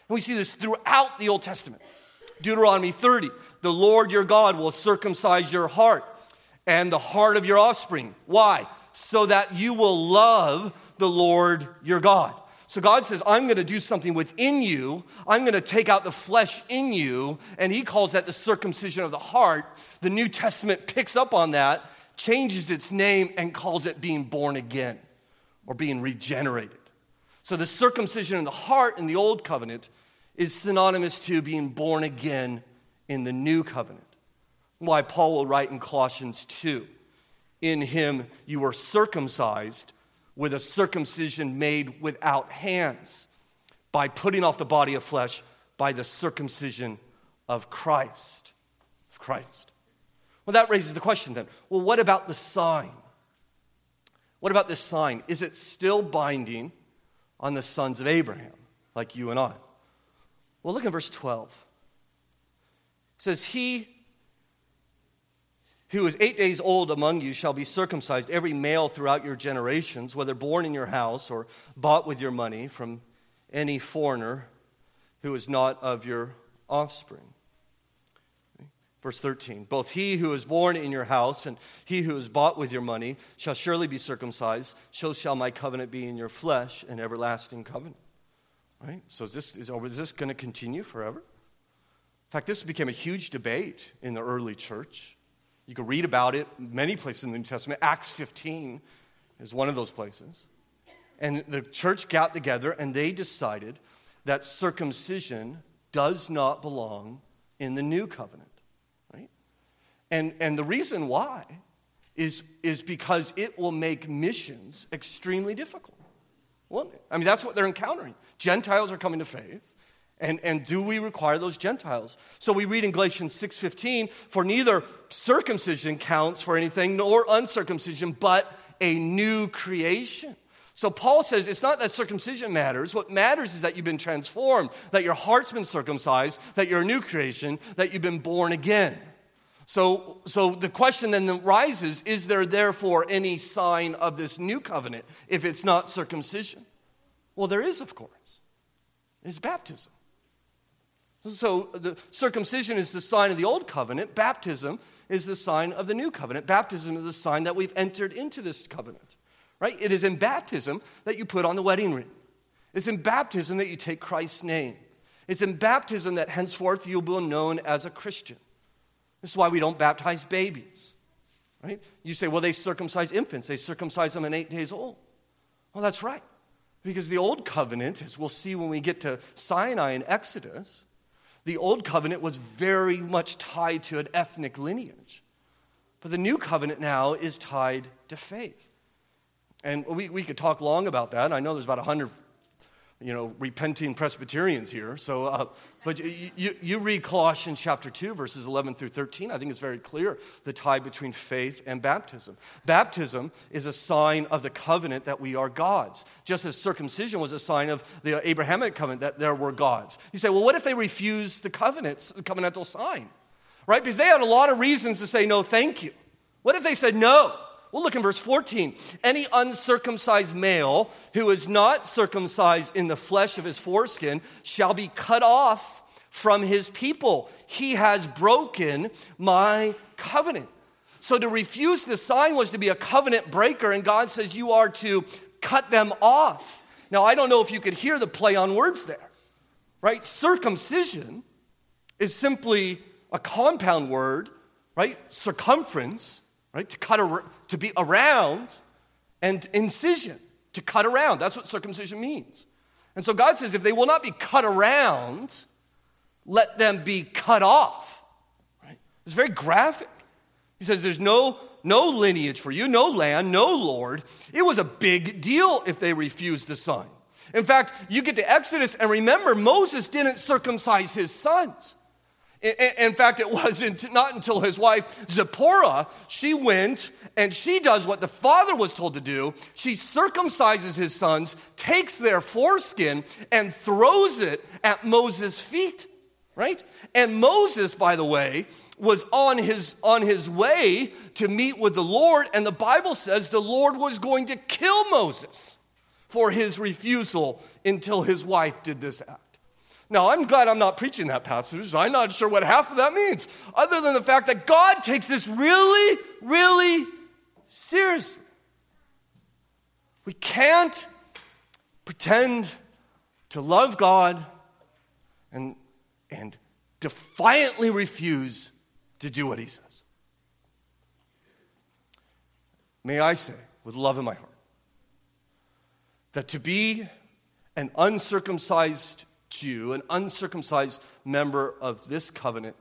And we see this throughout the Old Testament. Deuteronomy 30, the Lord your God will circumcise your heart and the heart of your offspring. Why? So that you will love the Lord your God. So God says, I'm going to do something within you. I'm going to take out the flesh in you. And he calls that the circumcision of the heart. The New Testament picks up on that, changes its name, and calls it being born again or being regenerated. So the circumcision in the heart in the old covenant is synonymous to being born again in the new covenant. Why Paul will write in Colossians 2 In him you were circumcised with a circumcision made without hands, by putting off the body of flesh by the circumcision of Christ. Of Christ. Well, that raises the question then well, what about the sign? What about this sign? Is it still binding on the sons of Abraham, like you and I? Well, look at verse 12. It says, He who is eight days old among you shall be circumcised, every male throughout your generations, whether born in your house or bought with your money from any foreigner who is not of your offspring. Verse 13 Both he who is born in your house and he who is bought with your money shall surely be circumcised, so shall my covenant be in your flesh, an everlasting covenant. Right? So is this, is, oh, is this going to continue forever? In fact, this became a huge debate in the early church. You can read about it many places in the New Testament. Acts 15 is one of those places. And the church got together and they decided that circumcision does not belong in the new covenant. Right? And, and the reason why is, is because it will make missions extremely difficult. Well, I mean, that's what they're encountering. Gentiles are coming to faith. And, and do we require those Gentiles? So we read in Galatians 6:15, for neither circumcision counts for anything nor uncircumcision, but a new creation. So Paul says it's not that circumcision matters. What matters is that you've been transformed, that your heart's been circumcised, that you're a new creation, that you've been born again. So, so the question then rises is there therefore any sign of this new covenant if it's not circumcision? Well, there is, of course. It's baptism. So the circumcision is the sign of the old covenant, baptism is the sign of the new covenant. Baptism is the sign that we've entered into this covenant. Right? It is in baptism that you put on the wedding ring. It's in baptism that you take Christ's name. It's in baptism that henceforth you'll be known as a Christian. This is why we don't baptize babies. Right? You say, well, they circumcise infants, they circumcise them at eight days old. Well, that's right. Because the old covenant, as we'll see when we get to Sinai and Exodus, the old covenant was very much tied to an ethnic lineage. But the new covenant now is tied to faith. And we, we could talk long about that. I know there's about 100 you know, repenting Presbyterians here. So, uh, but you, you, you, read Colossians chapter 2, verses 11 through 13. I think it's very clear the tie between faith and baptism. Baptism is a sign of the covenant that we are God's, just as circumcision was a sign of the Abrahamic covenant that there were gods. You say, well, what if they refuse the covenants, the covenantal sign? Right? Because they had a lot of reasons to say no, thank you. What if they said, no, Well, look in verse 14. Any uncircumcised male who is not circumcised in the flesh of his foreskin shall be cut off from his people. He has broken my covenant. So to refuse the sign was to be a covenant breaker, and God says you are to cut them off. Now, I don't know if you could hear the play on words there, right? Circumcision is simply a compound word, right? Circumference, right? To cut, ar- to be around, and incision, to cut around. That's what circumcision means. And so God says if they will not be cut around, let them be cut off. Right? It's very graphic. He says there's no, no lineage for you, no land, no Lord. It was a big deal if they refused the sign. In fact, you get to Exodus and remember, Moses didn't circumcise his sons. In fact, it [LAUGHS] wasn't not until his wife Zipporah, she went and she does what the father was told to do. She circumcises his sons, takes their foreskin, and throws it at Moses' feet, right? And Moses, by the way, was on his, on his way to meet with the Lord, and the Bible says the Lord was going to kill Moses for his refusal until his wife did this act. Now, I'm glad I'm not preaching that passage. I'm not sure what half of that means, other than the fact that God takes this really, really seriously. We can't pretend to love God and, and defiantly refuse to do what he says. May I say, with love in my heart, that to be an uncircumcised Jew, an uncircumcised member of this covenant,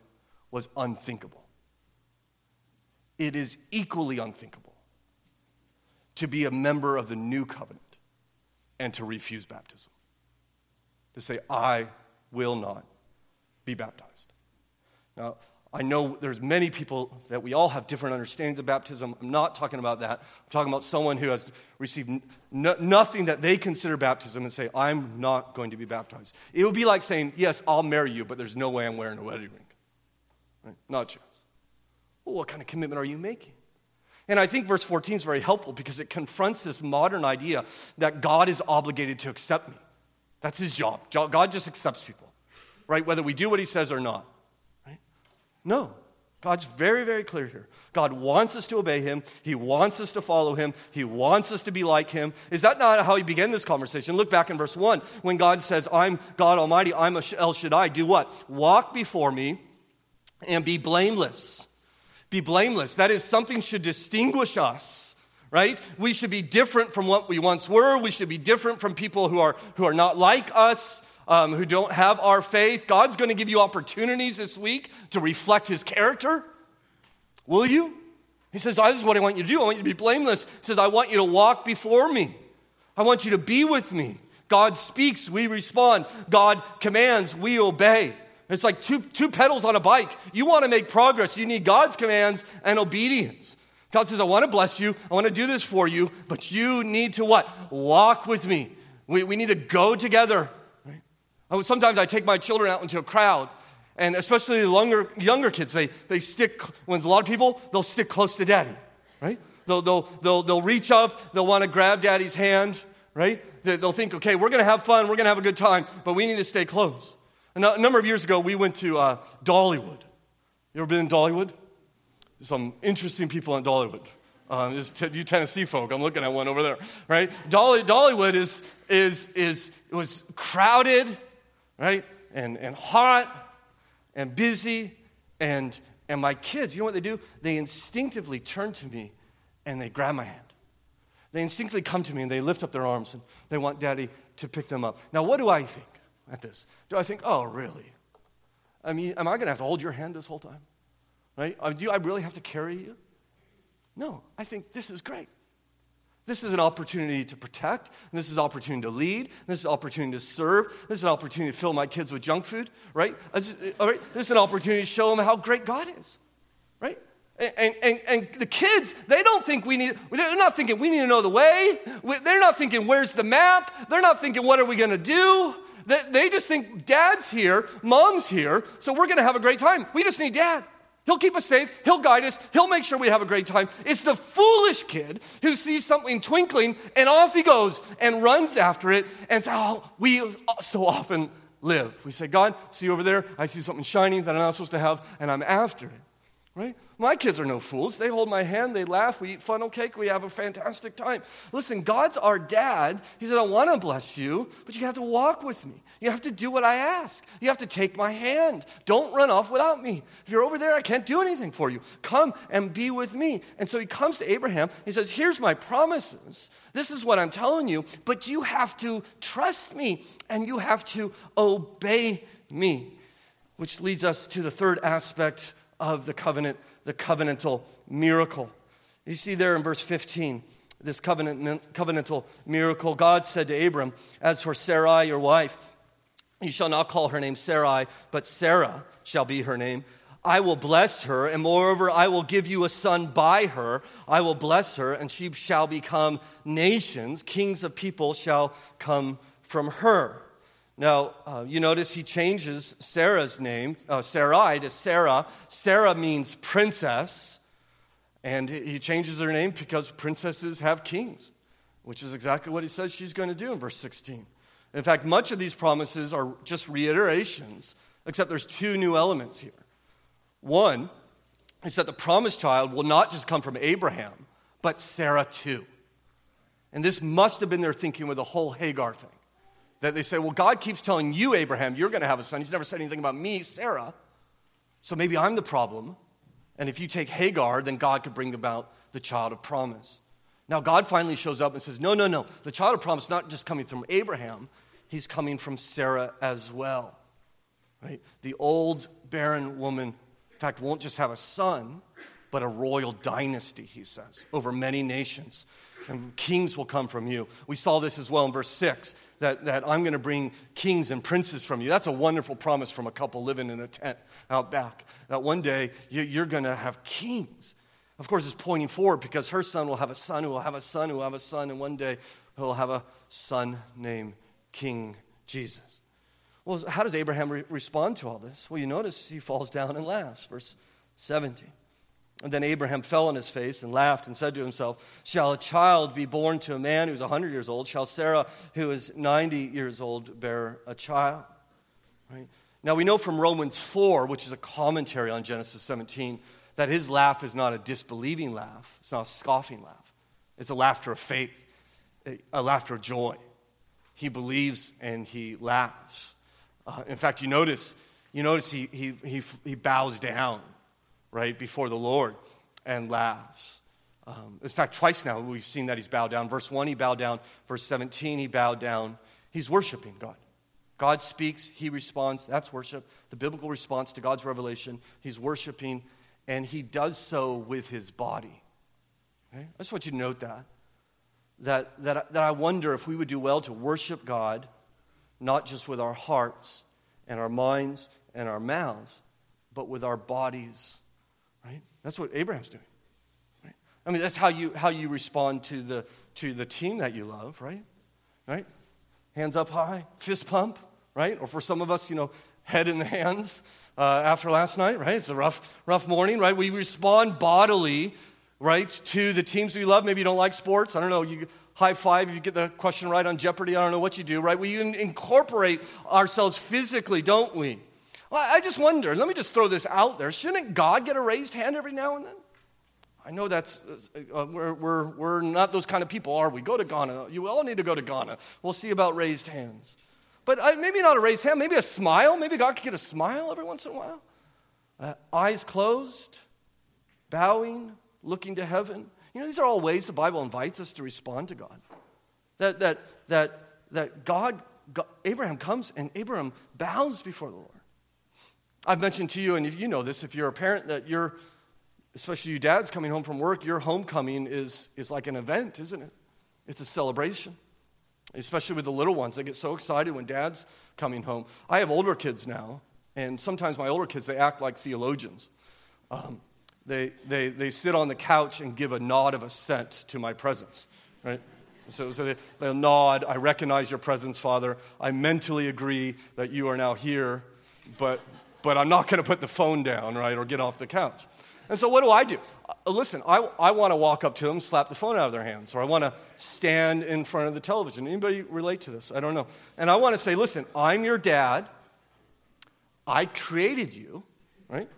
was unthinkable. It is equally unthinkable to be a member of the new covenant and to refuse baptism. To say, I will not be baptized. Now, I know there's many people that we all have different understandings of baptism. I'm not talking about that. I'm talking about someone who has received nothing that they consider baptism and say, I'm not going to be baptized. It would be like saying, Yes, I'll marry you, but there's no way I'm wearing a wedding ring. Right? Not a chance. Well, what kind of commitment are you making? And I think verse 14 is very helpful because it confronts this modern idea that God is obligated to accept me. That's his job. God just accepts people, right? Whether we do what he says or not. No. God's very, very clear here. God wants us to obey him. He wants us to follow him. He wants us to be like him. Is that not how he began this conversation? Look back in verse 1 when God says, I'm God Almighty, I'm El Shaddai. Do what? Walk before me and be blameless. Be blameless. That is, something should distinguish us, right? We should be different from what we once were. We should be different from people who are, who are not like us um, who don't have our faith. God's going to give you opportunities this week to reflect his character. Will you? He says, This is what I want you to do. I want you to be blameless. He says, I want you to walk before me. I want you to be with me. God speaks, we respond. God commands, we obey. It's like two, two pedals on a bike. You want to make progress, you need God's commands and obedience. God says, I want to bless you, I want to do this for you, but you need to what? Walk with me. We, we need to go together. Sometimes I take my children out into a crowd, and especially the younger, younger kids, they, they stick, when there's a lot of people, they'll stick close to daddy, right? They'll, they'll, they'll, they'll reach up, they'll want to grab daddy's hand, right? They'll think, okay, we're going to have fun, we're going to have a good time, but we need to stay close. A number of years ago, we went to uh, Dollywood. You ever been in Dollywood? Some interesting people in Dollywood. Um, this t- you Tennessee folk, I'm looking at one over there, right? Dolly, Dollywood is, is, is, was crowded, right? And, and hot and busy. And, and my kids, you know what they do? They instinctively turn to me and they grab my hand. They instinctively come to me and they lift up their arms and they want daddy to pick them up. Now, what do I think at this? Do I think, oh, really? I mean, am I going to have to hold your hand this whole time? Right? Uh, do I really have to carry you? No, I think this is great. This is an opportunity to protect, and this is an opportunity to lead, this is an opportunity to serve, this is an opportunity to fill my kids with junk food, right? All right? This is an opportunity to show them how great God is, right? And, and, and the kids, they don't think we need, they're not thinking we need to know the way. They're not thinking where's the map. They're not thinking what are we going to do. They, they just think dad's here, mom's here, so we're going to have a great time. We just need dad. He'll keep us safe. He'll guide us. He'll make sure we have a great time. It's the foolish kid who sees something twinkling and off he goes and runs after it. And so we so often live. We say, God, see over there, I see something shining that I'm not supposed to have, and I'm after it. Right? My kids are no fools. They hold my hand, they laugh, we eat funnel cake, we have a fantastic time. Listen, God's our dad. He says, I want to bless you, but you have to walk with me. You have to do what I ask. You have to take my hand. Don't run off without me. If you're over there, I can't do anything for you. Come and be with me. And so he comes to Abraham. He says, Here's my promises. This is what I'm telling you, but you have to trust me and you have to obey me. Which leads us to the third aspect of the covenant the covenantal miracle. You see there in verse 15, this covenant, covenantal miracle. God said to Abram, As for Sarai, your wife, you shall not call her name Sarai, but Sarah shall be her name. I will bless her, and moreover, I will give you a son by her. I will bless her, and she shall become nations. Kings of people shall come from her. Now, uh, you notice he changes Sarah's name, uh, Sarai, to Sarah. Sarah means princess, and he changes her name because princesses have kings, which is exactly what he says she's going to do in verse 16. In fact, much of these promises are just reiterations, except there's two new elements here. One is that the promised child will not just come from Abraham, but Sarah too. And this must have been their thinking with the whole Hagar thing. That they say, well, God keeps telling you, Abraham, you're going to have a son. He's never said anything about me, Sarah. So maybe I'm the problem. And if you take Hagar, then God could bring about the child of promise. Now, God finally shows up and says, no, no, no. The child of promise is not just coming from Abraham, he's coming from Sarah as well. Right? The old barren woman, in fact, won't just have a son, but a royal dynasty, he says, over many nations. And kings will come from you. We saw this as well in verse 6 that, that I'm going to bring kings and princes from you. That's a wonderful promise from a couple living in a tent out back. That one day you, are going to have kings. Of course, it's pointing forward because her son will have a son who will have a son who will have a son, and one day he'll have a son named King Jesus. Well, how does Abraham re- respond to all this? Well, you notice he falls down and laughs. Verse 17. And then Abraham fell on his face and laughed and said to himself, Shall a child be born to a man who's 100 years old? Shall Sarah, who is 90 years old, bear a child? Right? Now we know from Romans 4, which is a commentary on Genesis 17, that his laugh is not a disbelieving laugh, it's not a scoffing laugh. It's a laughter of faith, a laughter of joy. He believes and he laughs. Uh, in fact, you notice, you notice he, he, he, he bows down right, before the Lord and laughs. Um, in fact, twice now we've seen that he's bowed down. Verse 1, he bowed down. Verse 17, he bowed down. He's worshiping God. God speaks, he responds. That's worship. The biblical response to God's revelation. He's worshiping, and he does so with his body. Okay? I just want you to note that. That, that. that I wonder if we would do well to worship God, not just with our hearts and our minds and our mouths, but with our bodies Right? That's what Abraham's doing. Right? I mean, that's how you, how you respond to the, to the team that you love, right? Right? Hands up high, fist pump, right? Or for some of us, you know, head in the hands uh, after last night, right? It's a rough, rough morning, right? We respond bodily, right, to the teams we love. Maybe you don't like sports. I don't know. You high five if you get the question right on Jeopardy. I don't know what you do, right? We incorporate ourselves physically, don't we? Well, I just wonder, let me just throw this out there. Shouldn't God get a raised hand every now and then? I know that's, uh, we're, we're, we're not those kind of people, are we? Go to Ghana. You all need to go to Ghana. We'll see about raised hands. But uh, maybe not a raised hand, maybe a smile. Maybe God could get a smile every once in a while. Uh, eyes closed, bowing, looking to heaven. You know, these are all ways the Bible invites us to respond to God. That, that, that, that God, God Abraham comes and Abraham bows before the Lord. I've mentioned to you, and you know this, if you're a parent, that you're, especially you dads coming home from work, your homecoming is, is like an event, isn't it? It's a celebration, especially with the little ones. They get so excited when dad's coming home. I have older kids now, and sometimes my older kids, they act like theologians. Um, they, they, they sit on the couch and give a nod of assent to my presence, right? So, so they, they'll nod, I recognize your presence, Father. I mentally agree that you are now here, but but I'm not going to put the phone down, right, or get off the couch. And so what do I do? Uh, listen, I, I want to walk up to them, slap the phone out of their hands, or I want to stand in front of the television. Anybody relate to this? I don't know. And I want to say, listen, I'm your dad. I created you, right?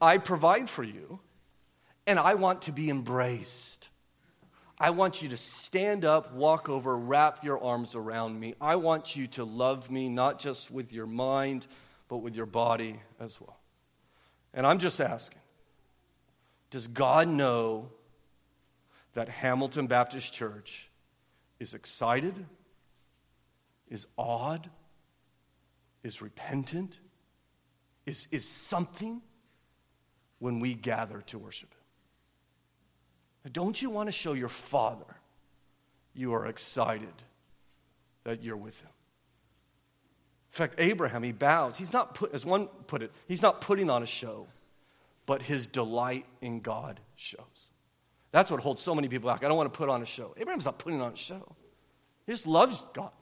I provide for you, and I want to be embraced. I want you to stand up, walk over, wrap your arms around me. I want you to love me, not just with your mind, but with your body as well. And I'm just asking does God know that Hamilton Baptist Church is excited, is awed, is repentant, is, is something when we gather to worship Him? Don't you want to show your Father you are excited that you're with Him? In fact, Abraham, he bows. He's not put, as one put it, he's not putting on a show, but his delight in God shows. That's what holds so many people back. I don't want to put on a show. Abraham's not putting on a show. He just loves God,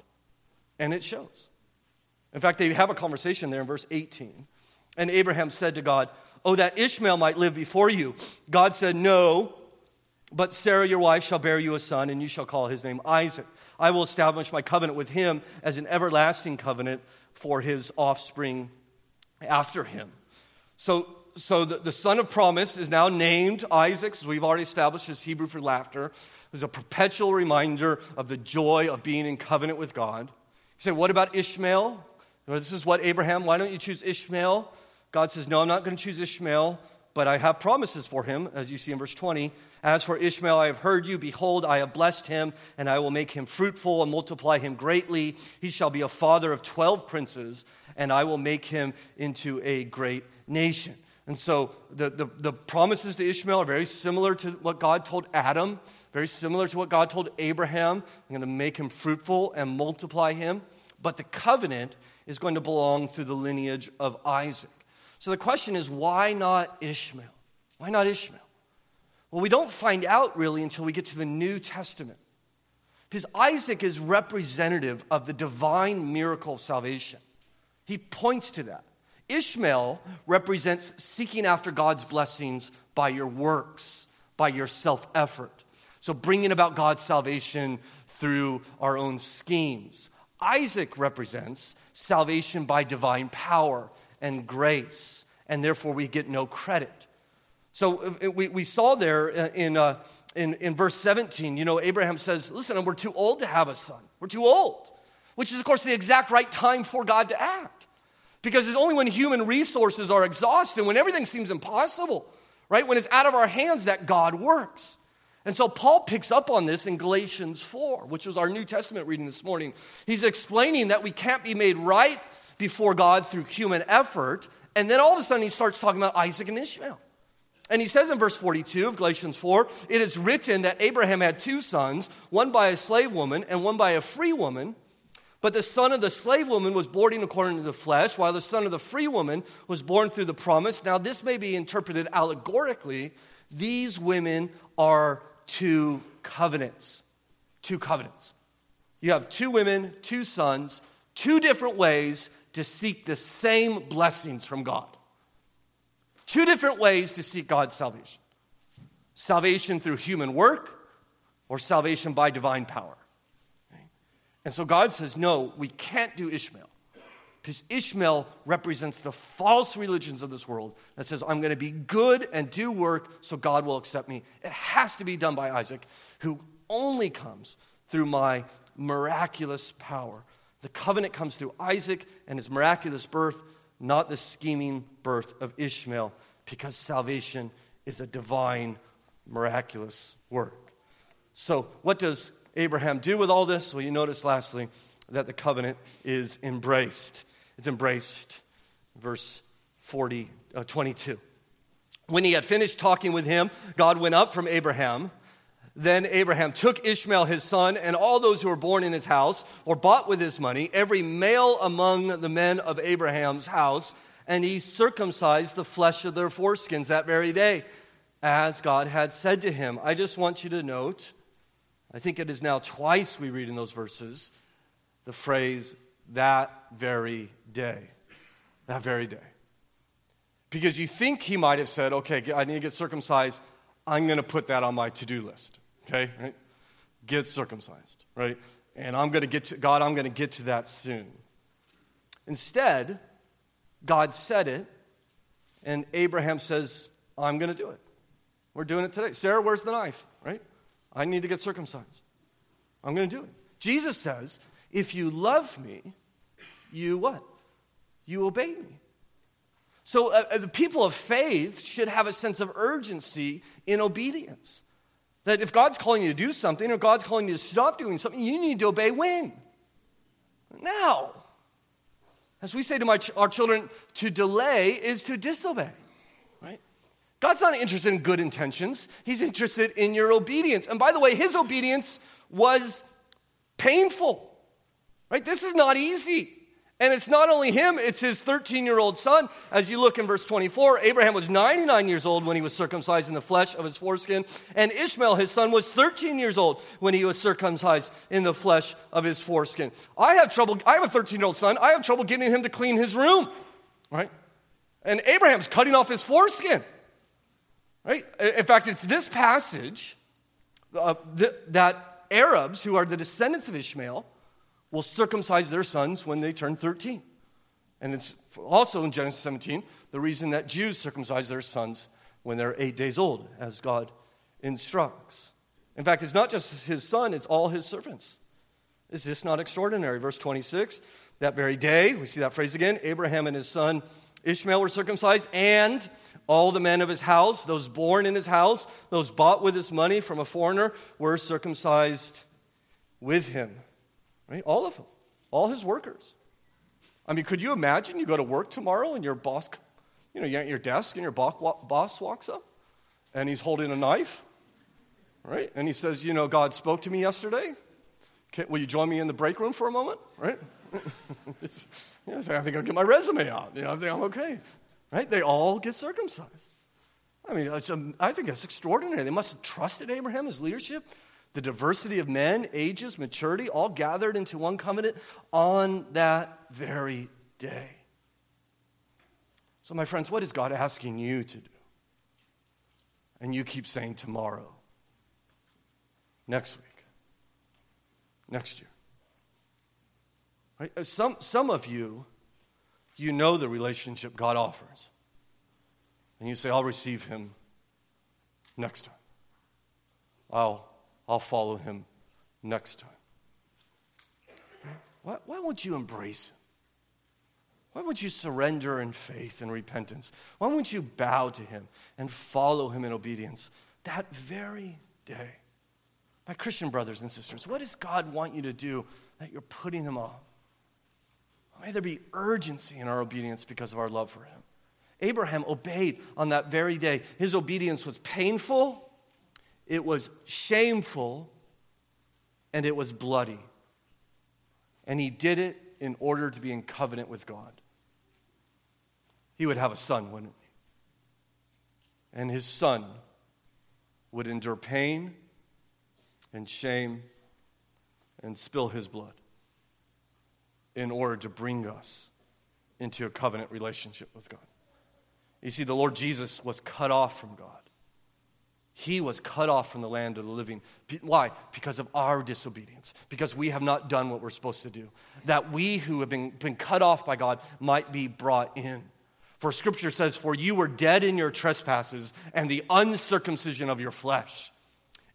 and it shows. In fact, they have a conversation there in verse 18. And Abraham said to God, Oh, that Ishmael might live before you. God said, No, but Sarah, your wife, shall bear you a son, and you shall call his name Isaac. I will establish my covenant with him as an everlasting covenant for his offspring after him. So, so the, the son of promise is now named Isaac, as we've already established is Hebrew for laughter. It's a perpetual reminder of the joy of being in covenant with God. You say, what about Ishmael? This is what Abraham, why don't you choose Ishmael? God says, No, I'm not going to choose Ishmael, but I have promises for him, as you see in verse 20. As for Ishmael, I have heard you. Behold, I have blessed him, and I will make him fruitful and multiply him greatly. He shall be a father of 12 princes, and I will make him into a great nation. And so the, the, the, promises to Ishmael are very similar to what God told Adam, very similar to what God told Abraham. I'm going to make him fruitful and multiply him. But the covenant is going to belong through the lineage of Isaac. So the question is why not Ishmael? Why not Ishmael? Well, we don't find out really until we get to the New Testament. Because Isaac is representative of the divine miracle of salvation. He points to that. Ishmael represents seeking after God's blessings by your works, by your self effort. So bringing about God's salvation through our own schemes. Isaac represents salvation by divine power and grace, and therefore we get no credit. So uh, we, we saw there uh, in, uh, in, in verse 17, you know, Abraham says, Listen, we're too old to have a son. We're too old, which is, of course, the exact right time for God to act. Because it's only when human resources are exhausted, when everything seems impossible, right? When it's out of our hands that God works. And so Paul picks up on this in Galatians 4, which was our New Testament reading this morning. He's explaining that we can't be made right before God through human effort. And then all of a sudden he starts talking about Isaac and Ishmael. And he says in verse 42 of Galatians 4 it is written that Abraham had two sons, one by a slave woman and one by a free woman. But the son of the slave woman was born according to the flesh, while the son of the free woman was born through the promise. Now, this may be interpreted allegorically. These women are two covenants. Two covenants. You have two women, two sons, two different ways to seek the same blessings from God. Two different ways to seek God's salvation salvation through human work or salvation by divine power. And so God says, no, we can't do Ishmael. Because Ishmael represents the false religions of this world that says, I'm going to be good and do work so God will accept me. It has to be done by Isaac, who only comes through my miraculous power. The covenant comes through Isaac and his miraculous birth, not the scheming birth of Ishmael, because salvation is a divine, miraculous work. So, what does Abraham do with all this? Well, you notice lastly that the covenant is embraced. It's embraced. Verse 40, uh, 22. When he had finished talking with him, God went up from Abraham then Abraham took Ishmael his son and all those who were born in his house or bought with his money, every male among the men of Abraham's house, and he circumcised the flesh of their foreskins that very day, as God had said to him. I just want you to note, I think it is now twice we read in those verses the phrase, that very day. That very day. Because you think he might have said, okay, I need to get circumcised. I'm going to put that on my to do list. Okay? Right? Get circumcised, right? And I'm going to get to, God, I'm going to get to that soon. Instead, God said it, and Abraham says, I'm going to do it. We're doing it today. Sarah, where's the knife, right? I need to get circumcised. I'm going to do it. Jesus says, if you love me, you what? You obey me. So uh, uh, the people of faith should have a sense of urgency in obedience. That if God's calling you to do something or God's calling you to stop doing something, you need to obey when? Now. As we say to my our children, to delay is to disobey, right? God's not interested in good intentions. He's interested in your obedience. And by the way, his obedience was painful, right? This is not easy. And it's not only him, it's his 13 year old son. As you look in verse 24, Abraham was 99 years old when he was circumcised in the flesh of his foreskin, and Ishmael, his son, was 13 years old when he was circumcised in the flesh of his foreskin. I have trouble, I have a 13 year old son, I have trouble getting him to clean his room, right? And Abraham's cutting off his foreskin, right? In fact, it's this passage uh, th- that Arabs, who are the descendants of Ishmael, will circumcise their sons when they turn 13. And it's also in Genesis 17 the reason that Jews circumcise their sons when they're eight days old, as God instructs. In fact, it's not just his son, it's all his servants. Is this not extraordinary? Verse 26 that very day, we see that phrase again Abraham and his son Ishmael were circumcised, and all the men of his house, those born in his house, those bought with his money from a foreigner, were circumcised with him. Right? All of them, all his workers. I mean, could you imagine you go to work tomorrow and your boss, you know, you're at your desk and your boss walks up and he's holding a knife, right? And he says, You know, God spoke to me yesterday. will you join me in the break room for a moment, right? [LAUGHS] I think I'll get my resume out. You know, I think I'm okay, right? They all get circumcised. I mean, um, I think that's extraordinary. They must have trusted Abraham, his leadership the diversity of men, ages, maturity, all gathered into one covenant on that very day. So, my friends, what is God asking you to do? And you keep saying tomorrow, next week, next year. Right? Uh, some, some of you, you know the relationship God offers. And you say, I'll receive him next time. I'll I'll follow him next time. Why, why won't you embrace him? Why won't you surrender in faith and repentance? Why won't you bow to him and follow him in obedience that very day? My Christian brothers and sisters, what does God want you to do that you're putting him off? May there be urgency in our obedience because of our love for him. Abraham obeyed on that very day. His obedience was painful, it was shameful and it was bloody. And he did it in order to be in covenant with God. He would have a son, wouldn't he? And his son would endure pain and shame and spill his blood in order to bring us into a covenant relationship with God. You see, the Lord Jesus was cut off from God. He was cut off from the land of the living. Why? Because of our disobedience. Because we have not done what we're supposed to do. That we who have been, been cut off by God might be brought in. For scripture says, For you were dead in your trespasses and the uncircumcision of your flesh.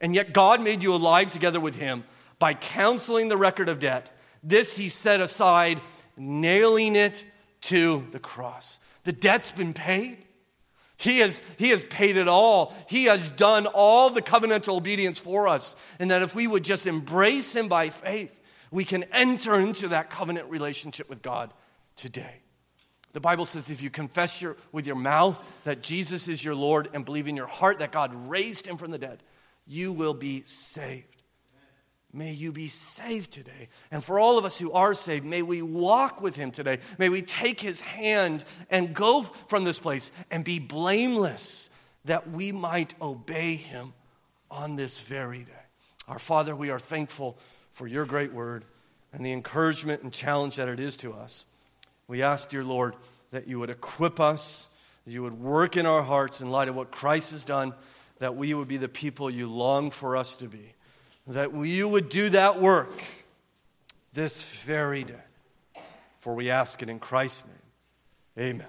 And yet God made you alive together with him by canceling the record of debt. This he set aside, nailing it to the cross. The debt's been paid. He has, he has paid it all. He has done all the covenantal obedience for us. And that if we would just embrace Him by faith, we can enter into that covenant relationship with God today. The Bible says if you confess your, with your mouth that Jesus is your Lord and believe in your heart that God raised Him from the dead, you will be saved. May you be saved today. And for all of us who are saved, may we walk with him today. May we take his hand and go from this place and be blameless that we might obey him on this very day. Our Father, we are thankful for your great word and the encouragement and challenge that it is to us. We ask, dear Lord, that you would equip us, that you would work in our hearts in light of what Christ has done, that we would be the people you long for us to be, that you would do that work this very day. For we ask it in Christ's name. Amen.